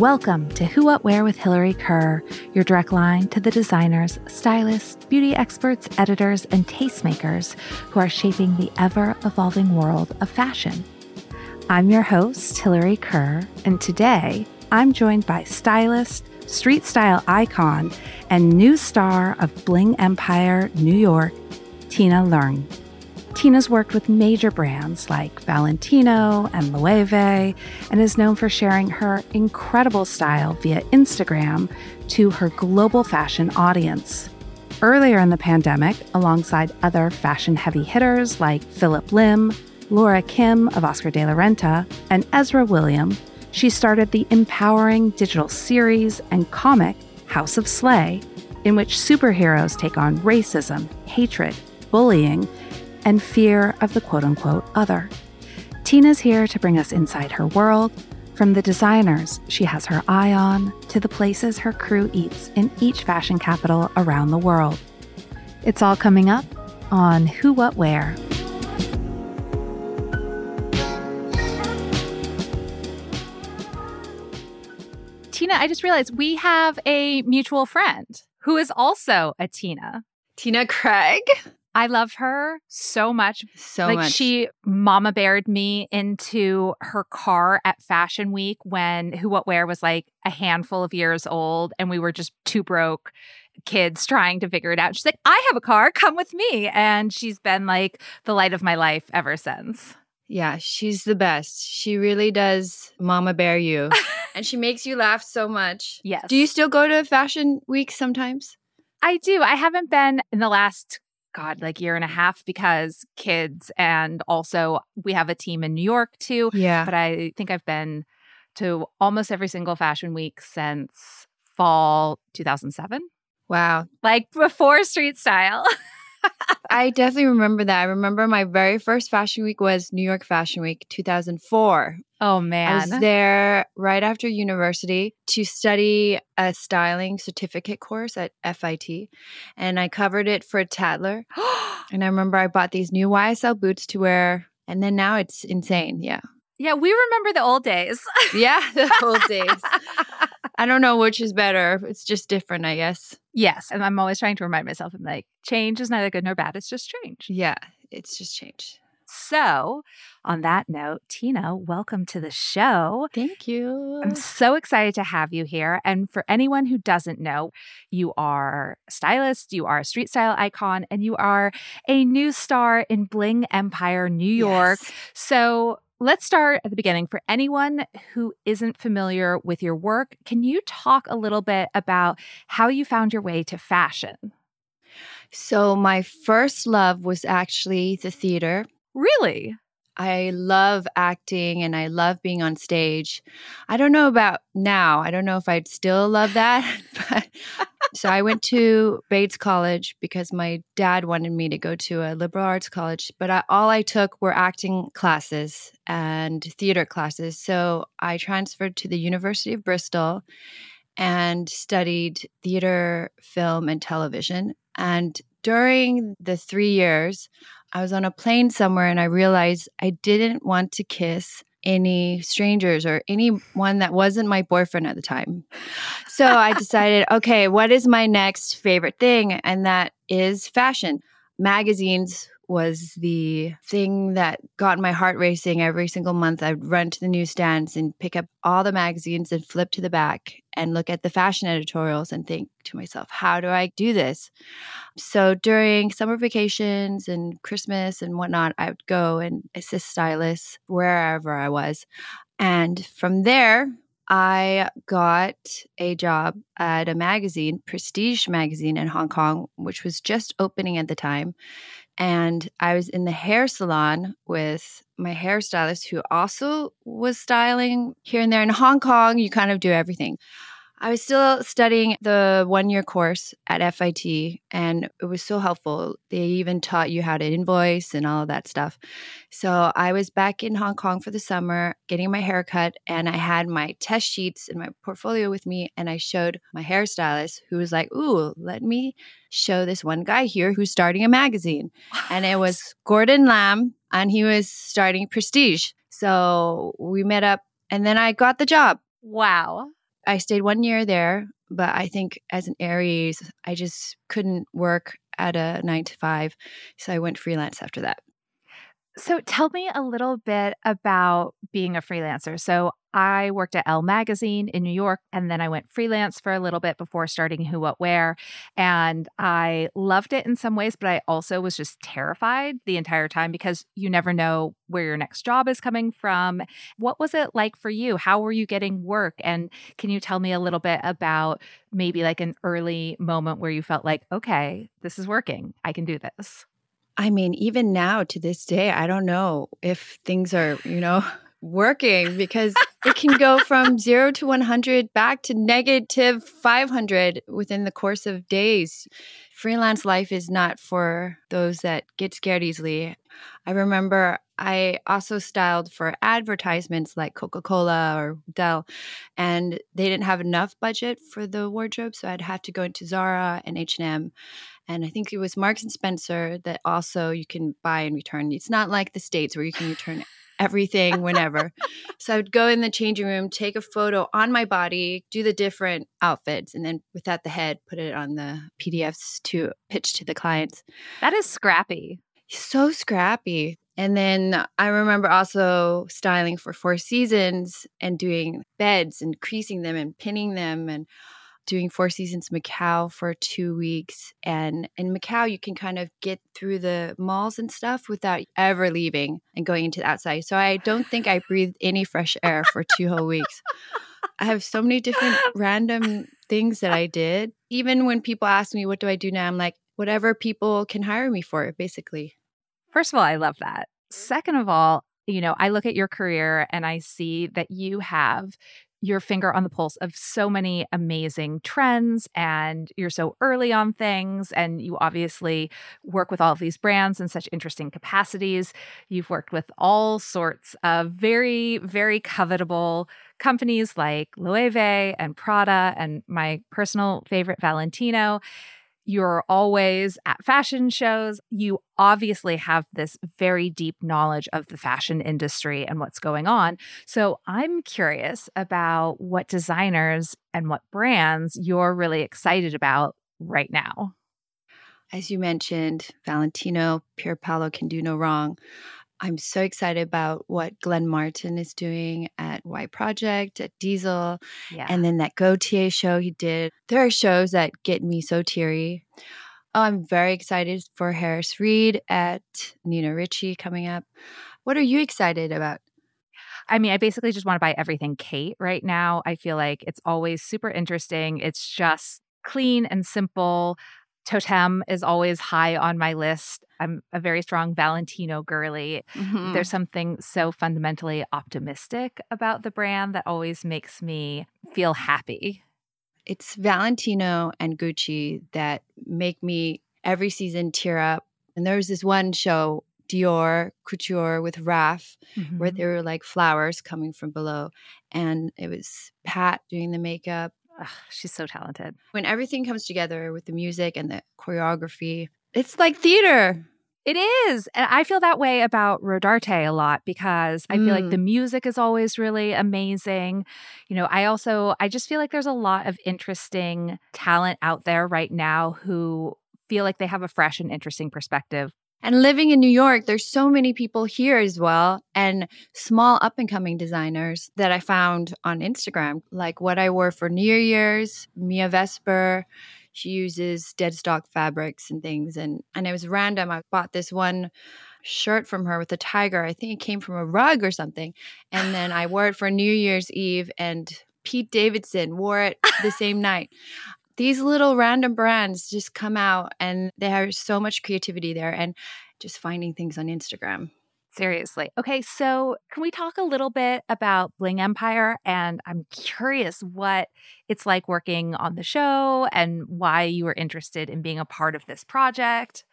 Welcome to Who What Wear with Hillary Kerr, your direct line to the designers, stylists, beauty experts, editors, and tastemakers who are shaping the ever evolving world of fashion. I'm your host, Hillary Kerr, and today I'm joined by stylist, street style icon, and new star of Bling Empire New York, Tina Leung. Tina's worked with major brands like Valentino and Loewe and is known for sharing her incredible style via Instagram to her global fashion audience. Earlier in the pandemic, alongside other fashion heavy hitters like Phillip Lim, Laura Kim of Oscar de la Renta, and Ezra William, she started the empowering digital series and comic House of Slay, in which superheroes take on racism, hatred, bullying, and fear of the quote unquote other. Tina's here to bring us inside her world, from the designers she has her eye on to the places her crew eats in each fashion capital around the world. It's all coming up on Who What Wear. Tina, I just realized we have a mutual friend who is also a Tina. Tina Craig. I love her so much. So like much. she mama bared me into her car at Fashion Week when Who What Wear was like a handful of years old and we were just two broke kids trying to figure it out. She's like, I have a car, come with me. And she's been like the light of my life ever since. Yeah, she's the best. She really does mama bear you. and she makes you laugh so much. Yes. Do you still go to fashion week sometimes? I do. I haven't been in the last God, like year and a half because kids and also we have a team in New York too. Yeah. But I think I've been to almost every single fashion week since fall 2007. Wow. Like before street style. I definitely remember that. I remember my very first fashion week was New York Fashion Week 2004. Oh man. I was there right after university to study a styling certificate course at FIT, and I covered it for Tatler. and I remember I bought these new YSL boots to wear, and then now it's insane. Yeah. yeah, we remember the old days. Yeah, the old days. I don't know which is better. It's just different, I guess. yes. And I'm always trying to remind myself, I'm like, change is neither good nor bad. It's just change. Yeah, it's just change. So, on that note, Tina, welcome to the show. Thank you. I'm so excited to have you here. And for anyone who doesn't know, you are a stylist, you are a street style icon, and you are a new star in Bling Empire, New York. Yes. So let's start at the beginning. For anyone who isn't familiar with your work, can you talk a little bit about how you found your way to fashion? So, my first love was actually the theater. Really? I love acting and I love being on stage. I don't know about now. I don't know if I'd still love that. But so I went to Bates College because my dad wanted me to go to a liberal arts college, but I, all I took were acting classes and theater classes. So I transferred to the University of Bristol and studied theater, film, and television. And during the three years, I was on a plane somewhere and I realized I didn't want to kiss any strangers or anyone that wasn't my boyfriend at the time. So I decided, okay, what is my next favorite thing? And that is fashion. Magazines was the thing that got my heart racing every single month. I'd run to the newsstands and pick up all the magazines and flip to the back and look at the fashion editorials and think to myself, how do I do this? So during summer vacations and Christmas and whatnot, I would go and assist stylists wherever I was. And from there, I got a job at a magazine, Prestige magazine in Hong Kong, which was just opening at the time. And I was in the hair salon with my hairstylist, who also was styling here and there. In Hong Kong, you kind of do everything. I was still studying the one year course at FIT, and it was so helpful. They even taught you how to invoice and all of that stuff. So I was back in Hong Kong for the summer, getting my hair cut, and I had my test sheets and my portfolio with me. And I showed my hairstylist, who was like, Ooh, let me show this one guy here who's starting a magazine. And it was Gordon Lamb, and he was starting Prestige. So we met up, and then I got the job. Wow. I stayed one year there, but I think as an Aries, I just couldn't work at a nine to five. So I went freelance after that. So tell me a little bit about being a freelancer. So I worked at Elle Magazine in New York, and then I went freelance for a little bit before starting Who What Wear. And I loved it in some ways, but I also was just terrified the entire time because you never know where your next job is coming from. What was it like for you? How were you getting work? And can you tell me a little bit about maybe like an early moment where you felt like, okay, this is working, I can do this? I mean, even now to this day, I don't know if things are, you know, working because it can go from zero to 100 back to negative 500 within the course of days. Freelance life is not for those that get scared easily. I remember I also styled for advertisements like Coca Cola or Dell, and they didn't have enough budget for the wardrobe, so I'd have to go into Zara and H and M, and I think it was Marks and Spencer that also you can buy and return. It's not like the states where you can return everything whenever. so I would go in the changing room, take a photo on my body, do the different outfits, and then without the head, put it on the PDFs to pitch to the clients. That is scrappy. So scrappy. And then I remember also styling for Four Seasons and doing beds and creasing them and pinning them and doing Four Seasons Macau for two weeks. And in Macau, you can kind of get through the malls and stuff without ever leaving and going into the outside. So I don't think I breathed any fresh air for two whole weeks. I have so many different random things that I did. Even when people ask me, what do I do now? I'm like, whatever people can hire me for, basically. First of all, I love that. Mm-hmm. Second of all, you know, I look at your career and I see that you have your finger on the pulse of so many amazing trends and you're so early on things and you obviously work with all of these brands in such interesting capacities. You've worked with all sorts of very very covetable companies like loewe and prada and my personal favorite valentino you're always at fashion shows. You obviously have this very deep knowledge of the fashion industry and what's going on. So I'm curious about what designers and what brands you're really excited about right now. As you mentioned, Valentino, Pier Paolo can do no wrong. I'm so excited about what Glenn Martens is doing at Y Project, at Diesel, yeah. and then that Gaultier show he did. There are shows that get me so teary. Oh, I'm very excited for Harris Reed at Nina Ricci coming up. What are you excited about? I mean, I basically just want to buy everything Khaite right now. I feel like it's always super interesting. It's just clean and simple. Toteme is always high on my list. I'm a very strong Valentino girly. Mm-hmm. There's something so fundamentally optimistic about the brand that always makes me feel happy. It's Valentino and Gucci that make me every season tear up. And there was this one show, Dior Couture with Raf, mm-hmm. where there were like flowers coming from below. And it was Pat doing the makeup Ugh, she's so talented. When everything comes together with the music and the choreography, it's like theater. It is. And I feel that way about Rodarte a lot because I feel mm. like the mm. music is always really amazing. You know, I also I just feel like there's a lot of interesting talent out there right now who feel like they have a fresh and interesting perspective and living in New York, there's so many people here as well, and small up and coming designers that I found on Instagram, like what I wore for New Year's, Mia Vesper. She uses dead stock fabrics and things, and and it was random. I bought this one shirt from her with a tiger. I think it came from a rug or something, and then I wore it for New Year's Eve, and Pete Davidson wore it the same night these little random brands just come out and there's so much creativity there and just finding things on Instagram. Seriously. Okay, so can we talk a little bit about Bling Empire? And I'm curious what it's like working on the show and why you were interested in being a part of this project.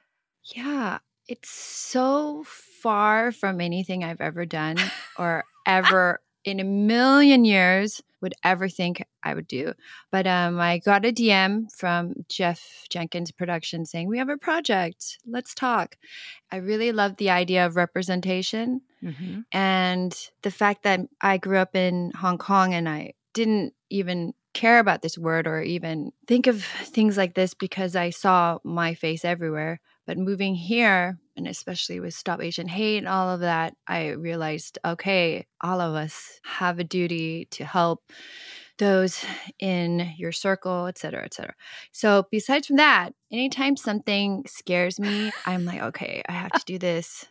Yeah, it's so far from anything I've ever done or ever in a million years would ever think I would do. But um, I got a DM from Jeff Jenkins Production saying, We have a project. Let's talk. I really love the idea of representation mm-hmm. and the fact that I grew up in Hong Kong and I didn't even care about this word or even think of things like this because I saw my face everywhere. But moving here, and especially with Stop Asian Hate and all of that, I realized okay, all of us have a duty to help those in your circle, et cetera, et cetera. So, besides from that, anytime something scares me, I'm like, okay, I have to do this.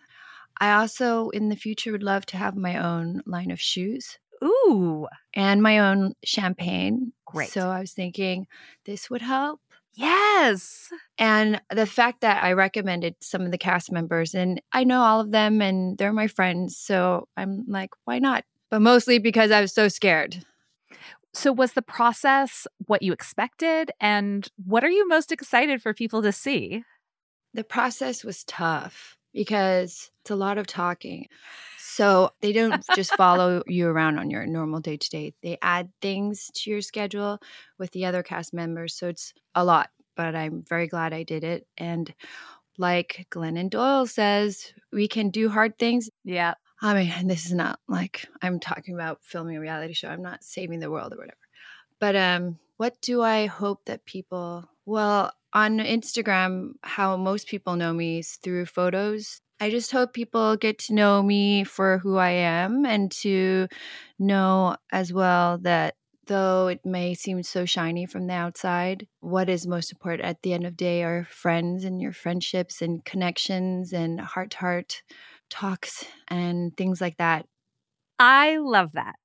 I also, in the future, would love to have my own line of shoes. Ooh. And my own champagne. Great. So I was thinking this would help. Yes. And the fact that I recommended some of the cast members, and I know all of them and they're my friends. So I'm like, why not? But mostly because I was so scared. So, was the process what you expected? And what are you most excited for people to see? The process was tough because it's a lot of talking. So they don't just follow you around on your normal day to day. They add things to your schedule with the other cast members. So it's a lot, but I'm very glad I did it. And like Glennon Doyle says, we can do hard things. Yeah. I mean, this is not like I'm talking about filming a reality show. I'm not saving the world or whatever. But um, what do I hope that people, well, on Instagram, how most people know me is through photos. I just hope people get to know me for who I am and to know as well that though it may seem so shiny from the outside, what is most important at the end of the day are friends and your friendships and connections and heart to heart talks and things like that. I love that.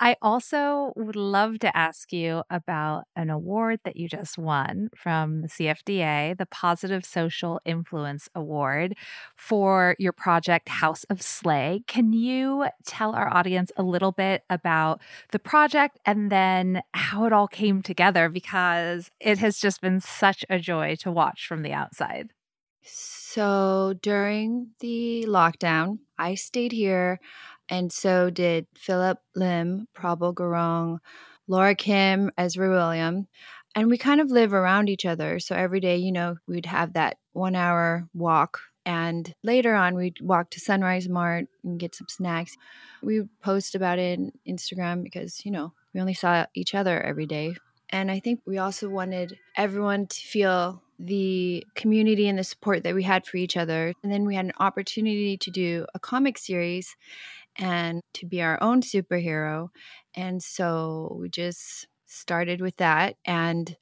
I also would love to ask you about an award that you just won from the CFDA, the Positive Social Influence Award for your project House of Slay. Can you tell our audience a little bit about the project and then how it all came together? Because it has just been such a joy to watch from the outside. So during the lockdown, I stayed here, and so did Phillip Lim, Prabal Gurung, Laura Kim, Ezra William. And we kind of live around each other. So every day, you know, we'd have that one hour walk. And later on, we'd walk to Sunrise Mart and get some snacks. We would post about it in Instagram because, you know, we only saw each other every day. And I think we also wanted everyone to feel the community and the support that we had for each other. And then we had an opportunity to do a comic series and to be our own superhero. And so we just started with that. And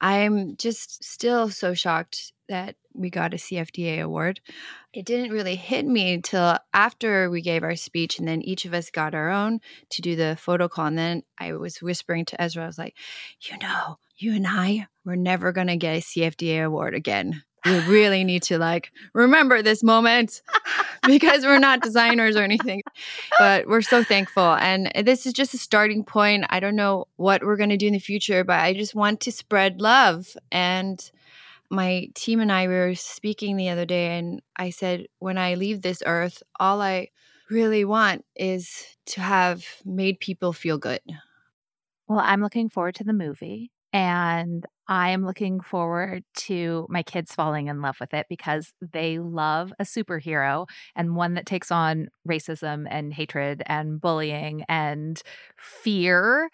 I'm just still so shocked that we got a CFDA award. It didn't really hit me until after we gave our speech, and then each of us got our own to do the photo call. And then I was whispering to Ezra, I was like, you know, you and I, we're never going to get a CFDA award again. We really need to like remember this moment because we're not designers or anything. But we're so thankful. And this is just a starting point. I don't know what we're going to do in the future, but I just want to spread love. And my team and I were speaking the other day, and I said, when I leave this earth, all I really want is to have made people feel good. Well, I'm looking forward to the movie. And I am looking forward to my kids falling in love with it because they love a superhero and one that takes on racism and hatred and bullying and fear.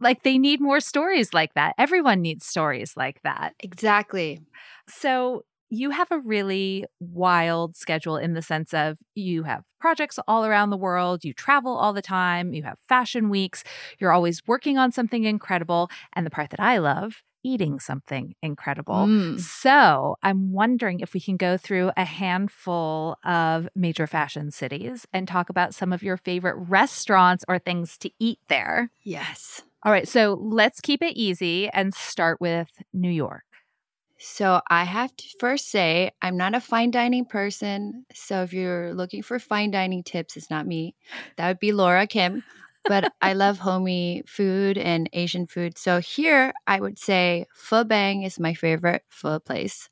Like they need more stories like that. Everyone needs stories like that. Exactly. So you have a really wild schedule in the sense of you have projects all around the world, you travel all the time, you have fashion weeks, you're always working on something incredible. And the part that I love, eating something incredible. Mm. So I'm wondering if we can go through a handful of major fashion cities and talk about some of your favorite restaurants or things to eat there. Yes. All right. So let's keep it easy and start with New York. So I have to first say I'm not a fine dining person. So if you're looking for fine dining tips, it's not me. That would be Laura Kim. But I love homey food and Asian food. So here I would say Pho Bang is my favorite pho place.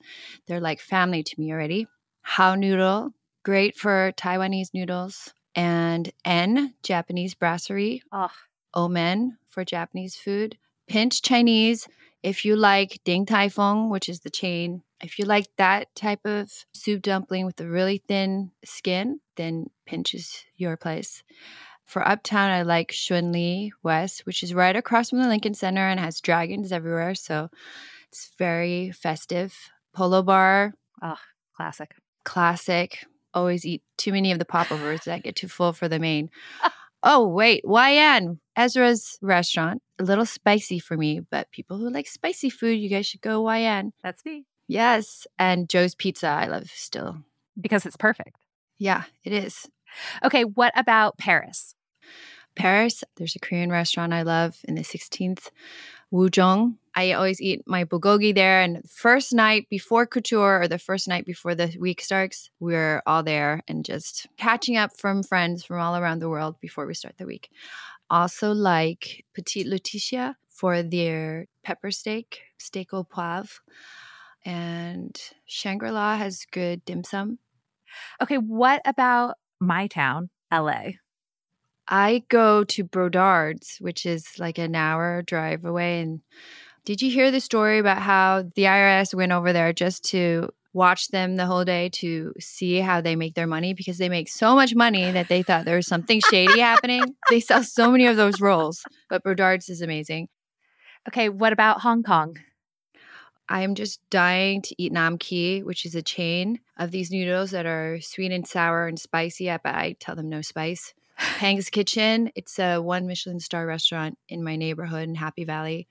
They're like family to me already. Hao Noodle, great for Taiwanese noodles. And N, Japanese brasserie. Oh. Omen for Japanese food. Pinch Chinese if you like Din Tai Fung, which is the chain, if you like that type of soup dumpling with a really thin skin, then Pinch is your place. For uptown, I like Shun Lee West, which is right across from the Lincoln Center and has dragons everywhere. So it's very festive. Polo Bar. Oh, classic. Classic. Always eat too many of the popovers that get too full for the main. oh, wait. YN, Ezra's restaurant. A little spicy for me, but people who like spicy food, you guys should go YN. That's me. Yes. And Joe's Pizza, I love still. Because it's perfect. Yeah, it is. Okay, what about Paris? Paris, there's a Korean restaurant I love in the 16th, Wujong. I always eat my bulgogi there. And first night before couture or the first night before the week starts, we're all there and just catching up from friends from all around the world before we start the week. Also, like Petite Lutetia for their pepper steak, steak au poivre. And Shangri La has good dim sum. Okay, what about my town, LA? I go to Brodard's, which is like an hour drive away. And did you hear the story about how the IRS went over there just to watch them the whole day to see how they make their money because they make so much money that they thought there was something shady happening. They sell so many of those rolls, but Brodard's is amazing. Okay, what about Hong Kong? I'm just dying to eat Nam Ki, which is a chain of these noodles that are sweet and sour and spicy. But I tell them no spice. Hang's Kitchen. It's a one Michelin star restaurant in my neighborhood in Happy Valley.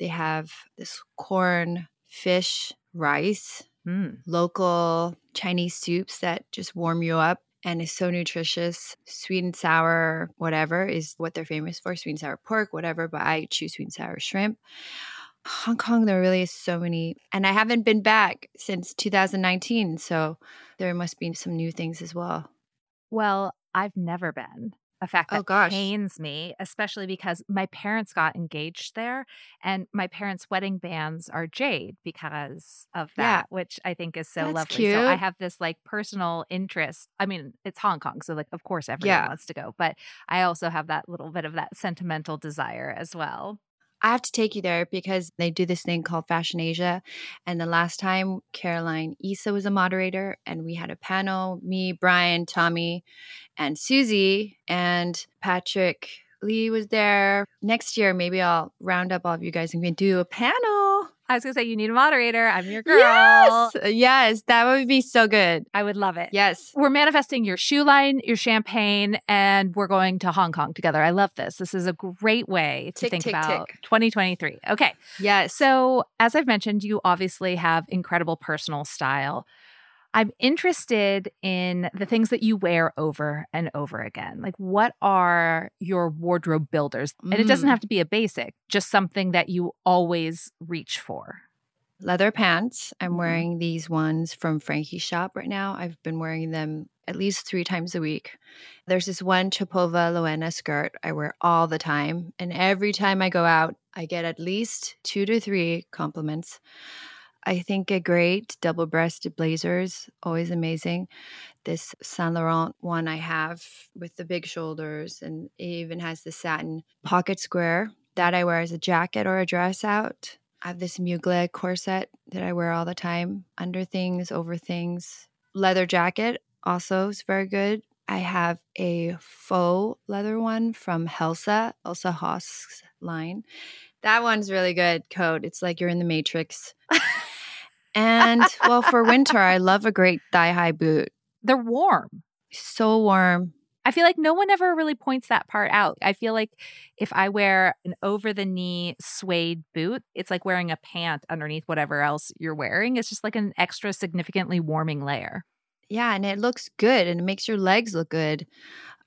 They have this corn, fish, rice, mm. local Chinese soups that just warm you up and is so nutritious. Sweet and sour, whatever, is what they're famous for. Sweet and sour pork, whatever, but I choose sweet and sour shrimp. Hong Kong, there really is so many. And I haven't been back since 2019. So there must be some new things as well. Well, I've never been. A fact Oh, that gosh. pains me, especially because my parents got engaged there, and my parents' wedding bands are jade because of Yeah. that, which I think is so That's lovely. So I have this like personal interest. I mean, it's Hong Kong, so like of course everyone Yeah. wants to go, but I also have that little bit of that sentimental desire as well. I have to take you there because they do this thing called Fashion Asia. And the last time Caroline Issa was a moderator, and we had a panel me, Brian, Tommy, and Susie, and Patrick Lee was there. Next year, maybe I'll round up all of you guys and we can do a panel. I was gonna say you need a moderator. I'm your girl. Yes. Yes. That would be so good. I would love it. Yes. We're manifesting your shoe line, your champagne, and we're going to Hong Kong together. I love this. This is a great way to Tick, think tick, about tick. 2023. Okay. Yes. So, as I've mentioned, you obviously have incredible personal style. I'm interested in the things that you wear over and over again. Like, what are your wardrobe builders? And it doesn't Mm. have to be a basic, just something that you always reach for. leather pants. I'm Mhm. wearing these ones from Frankie's shop right now. I've been wearing them at least three times a week. There's this one Chopova Lowena skirt I wear all the time. And every time I go out, I get at least two to three compliments. I think a great double breasted blazers, always amazing. This Saint Laurent one I have with the big shoulders and it even has the satin pocket square that I wear as a jacket or a dress out. I have this Mugler corset that I wear all the time, under things, over things. Leather jacket also is very good. I have a faux leather one from Helsa, Elsa Hosk's line. That one's really good coat. It's like you're in the Matrix. and well, for winter, I love a great thigh high boot. They're warm. So warm. I feel like no one ever really points that part out. I feel like if I wear an over the knee suede boot, it's like wearing a pant underneath whatever else you're wearing. It's just like an extra significantly warming layer. Yeah, and it looks good and it makes your legs look good.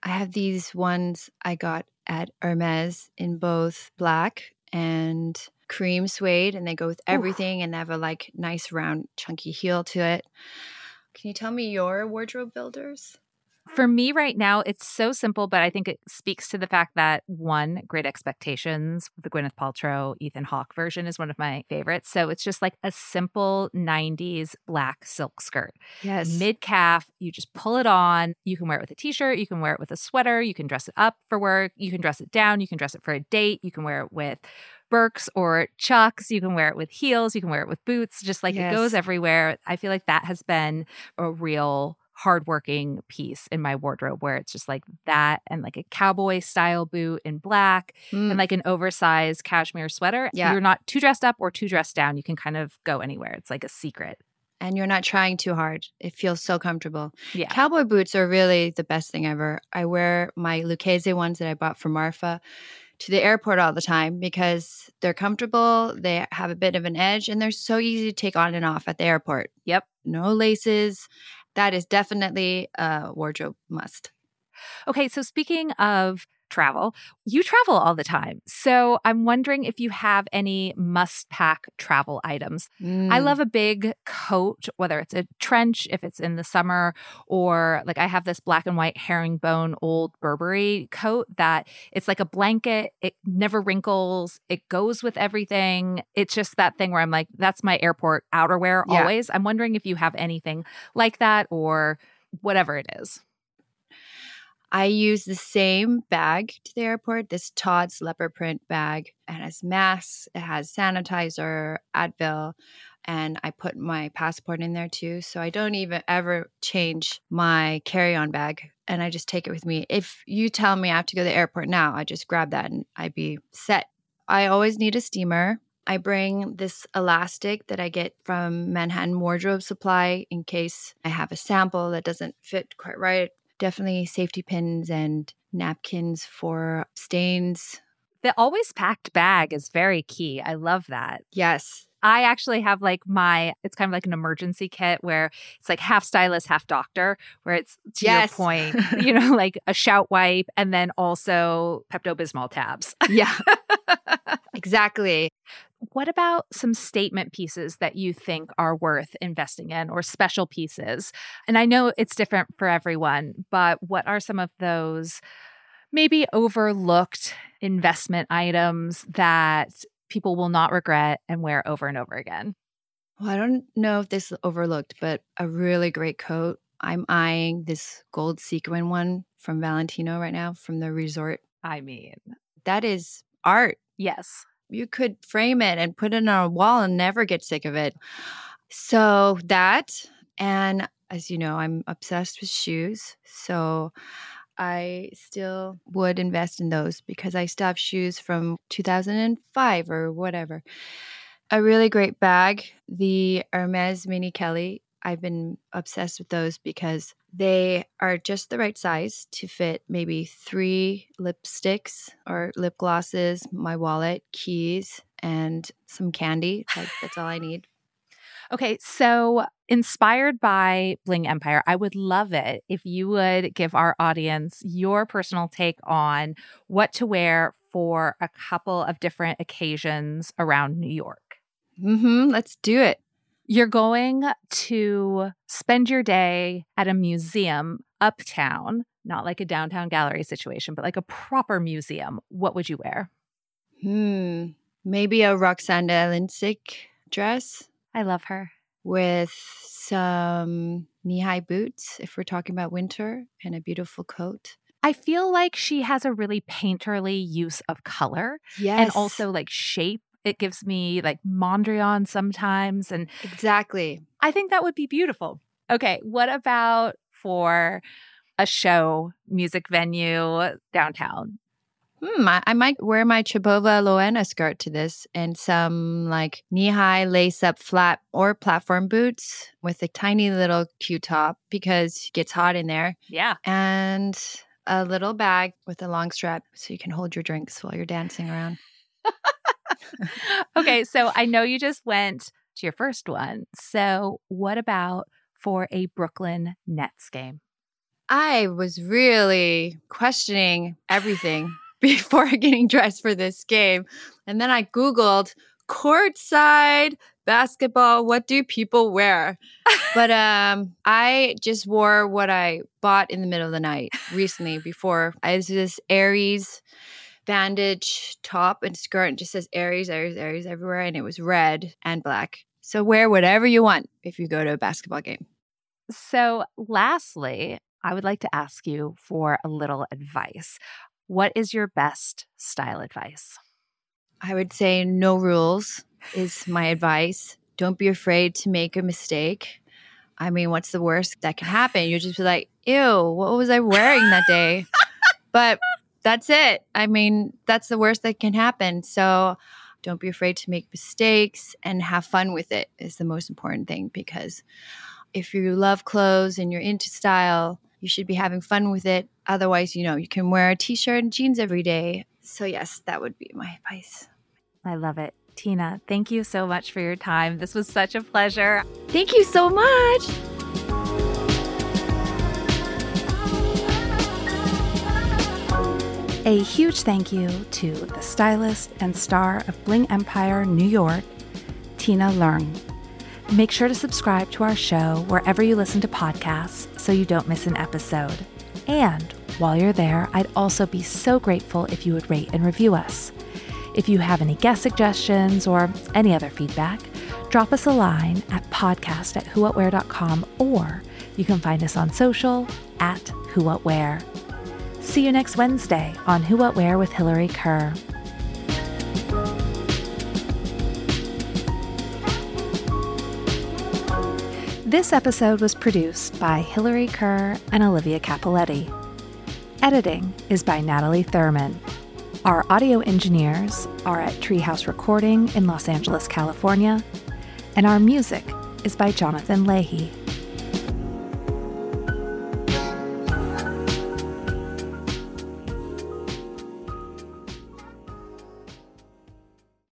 I have these ones I got at Hermes in both black and cream suede, and they go with everything and they have a like nice round chunky heel to it. Can you tell me your wardrobe builders? For me right now, it's so simple, but I think it speaks to the fact that one, Great Expectations, the Gwyneth Paltrow, Ethan Hawke version is one of my favorites. So it's just like a simple 90s black silk skirt. Yes. mid calf. You just pull it on. You can wear it with a t shirt. You can wear it with a sweater. You can dress it up for work. You can dress it down. You can dress it for a date. You can wear it with Birks or Chucks. You can wear it with heels. You can wear it with boots. Just like it goes everywhere. I feel like that has been a real hardworking piece in my wardrobe where it's just like that and like a cowboy style boot in black mm. and like an oversized cashmere sweater. Yeah. You're not too dressed up or too dressed down. You can kind of go anywhere. It's like a secret. And you're not trying too hard. It feels so comfortable. Yeah. Cowboy boots are really the best thing ever. I wear my Lucchese ones that I bought from Marfa to the airport all the time because they're comfortable, they have a bit of an edge, and they're so easy to take on and off at the airport. Yep. No laces. That is definitely a wardrobe must. Okay, so speaking of travel. You travel all the time. So I'm wondering if you have any must pack travel items. Mm. I love a big coat, whether it's a trench, if it's in the summer, or like I have this black and white herringbone old Burberry coat that it's like a blanket. It never wrinkles. It goes with everything. It's just that thing where I'm like, that's my airport outerwear yeah. always. I'm wondering if you have anything like that or whatever it is. I use the same bag to the airport, this Tod's leopard print bag. It has masks, it has sanitizer, Advil, and I put my passport in there too. So I don't even ever change my carry on bag and I just take it with me. If you tell me I have to go to the airport now, I just grab that and I'd be set. I always need a steamer. I bring this elastic that I get from Manhattan Wardrobe Supply in case I have a sample that doesn't fit quite right definitely safety pins and napkins for stains. The always packed bag is very key. I love that. Yes. I actually have like my, it's kind of like an emergency kit where it's like half stylist, half doctor, where it's to yes. your point, you know, like a shout wipe and then also Pepto Bismol tabs. Yeah. exactly. What about some statement pieces that you think are worth investing in or special pieces? And I know it's different for everyone, but what are some of those maybe overlooked investment items that people will not regret and wear over and over again? Well, I don't know if this is overlooked, but a really great coat. I'm eyeing this gold sequin one from Valentino right now from the resort. I mean, that is art. Yes you could frame it and put it on a wall and never get sick of it. So that, and as you know, I'm obsessed with shoes. So I still would invest in those because I still have shoes from 2005 or whatever. A really great bag, the Hermes Mini Kelly. I've been obsessed with those because they are just the right size to fit maybe three lipsticks or lip glosses, my wallet, keys, and some candy. Like, that's all I need. Okay, so inspired by Bling Empire, I would love it if you would give our audience your personal take on what to wear for a couple of different occasions around New York. Mm-hmm. Let's do it. You're going to spend your day at a museum uptown, not like a downtown gallery situation, but like a proper museum. What would you wear? Hmm. Maybe a Roksanda Ilincic dress. I love her. With some knee high boots, if we're talking about winter, and a beautiful coat. I feel like she has a really painterly use of color. Yes. And also like shape it gives me like Mondrian sometimes. And exactly. I think that would be beautiful. Okay. What about for a show, music venue downtown? Hmm, I, I, might wear my Chopova Lowena skirt to this and some like knee high lace up flat or platform boots with a tiny little Q top because it gets hot in there. Yeah. And a little bag with a long strap so you can hold your drinks while you're dancing around. okay, so I know you just went to your first one. So, what about for a Brooklyn Nets game? I was really questioning everything before getting dressed for this game. And then I Googled courtside basketball. What do people wear? but um, I just wore what I bought in the middle of the night recently before. I was this Aries bandage top and skirt and just says Aries, Aries, Aries everywhere. And it was red and black. So wear whatever you want if you go to a basketball game. So, lastly, I would like to ask you for a little advice. What is your best style advice? I would say no rules is my advice. Don't be afraid to make a mistake. I mean, what's the worst that can happen? You just be like, ew, what was I wearing that day? but that's it. I mean, that's the worst that can happen. So don't be afraid to make mistakes and have fun with it is the most important thing because if you love clothes and you're into style, you should be having fun with it. Otherwise, you know, you can wear a t shirt and jeans every day. So, yes, that would be my advice. I love it. Tina, thank you so much for your time. This was such a pleasure. Thank you so much. A huge thank you to the stylist and star of Bling Empire New York, Tina Leung. Make sure to subscribe to our show wherever you listen to podcasts so you don't miss an episode. And while you're there, I'd also be so grateful if you would rate and review us. If you have any guest suggestions or any other feedback, drop us a line at podcast at whowhatwear.com or you can find us on social at whowhatwear. See you next Wednesday on Who What Wear with Hillary Kerr. This episode was produced by Hillary Kerr and Olivia Capoletti. Editing is by Natalie Thurman. Our audio engineers are at Treehouse Recording in Los Angeles, California, and our music is by Jonathan Leahy.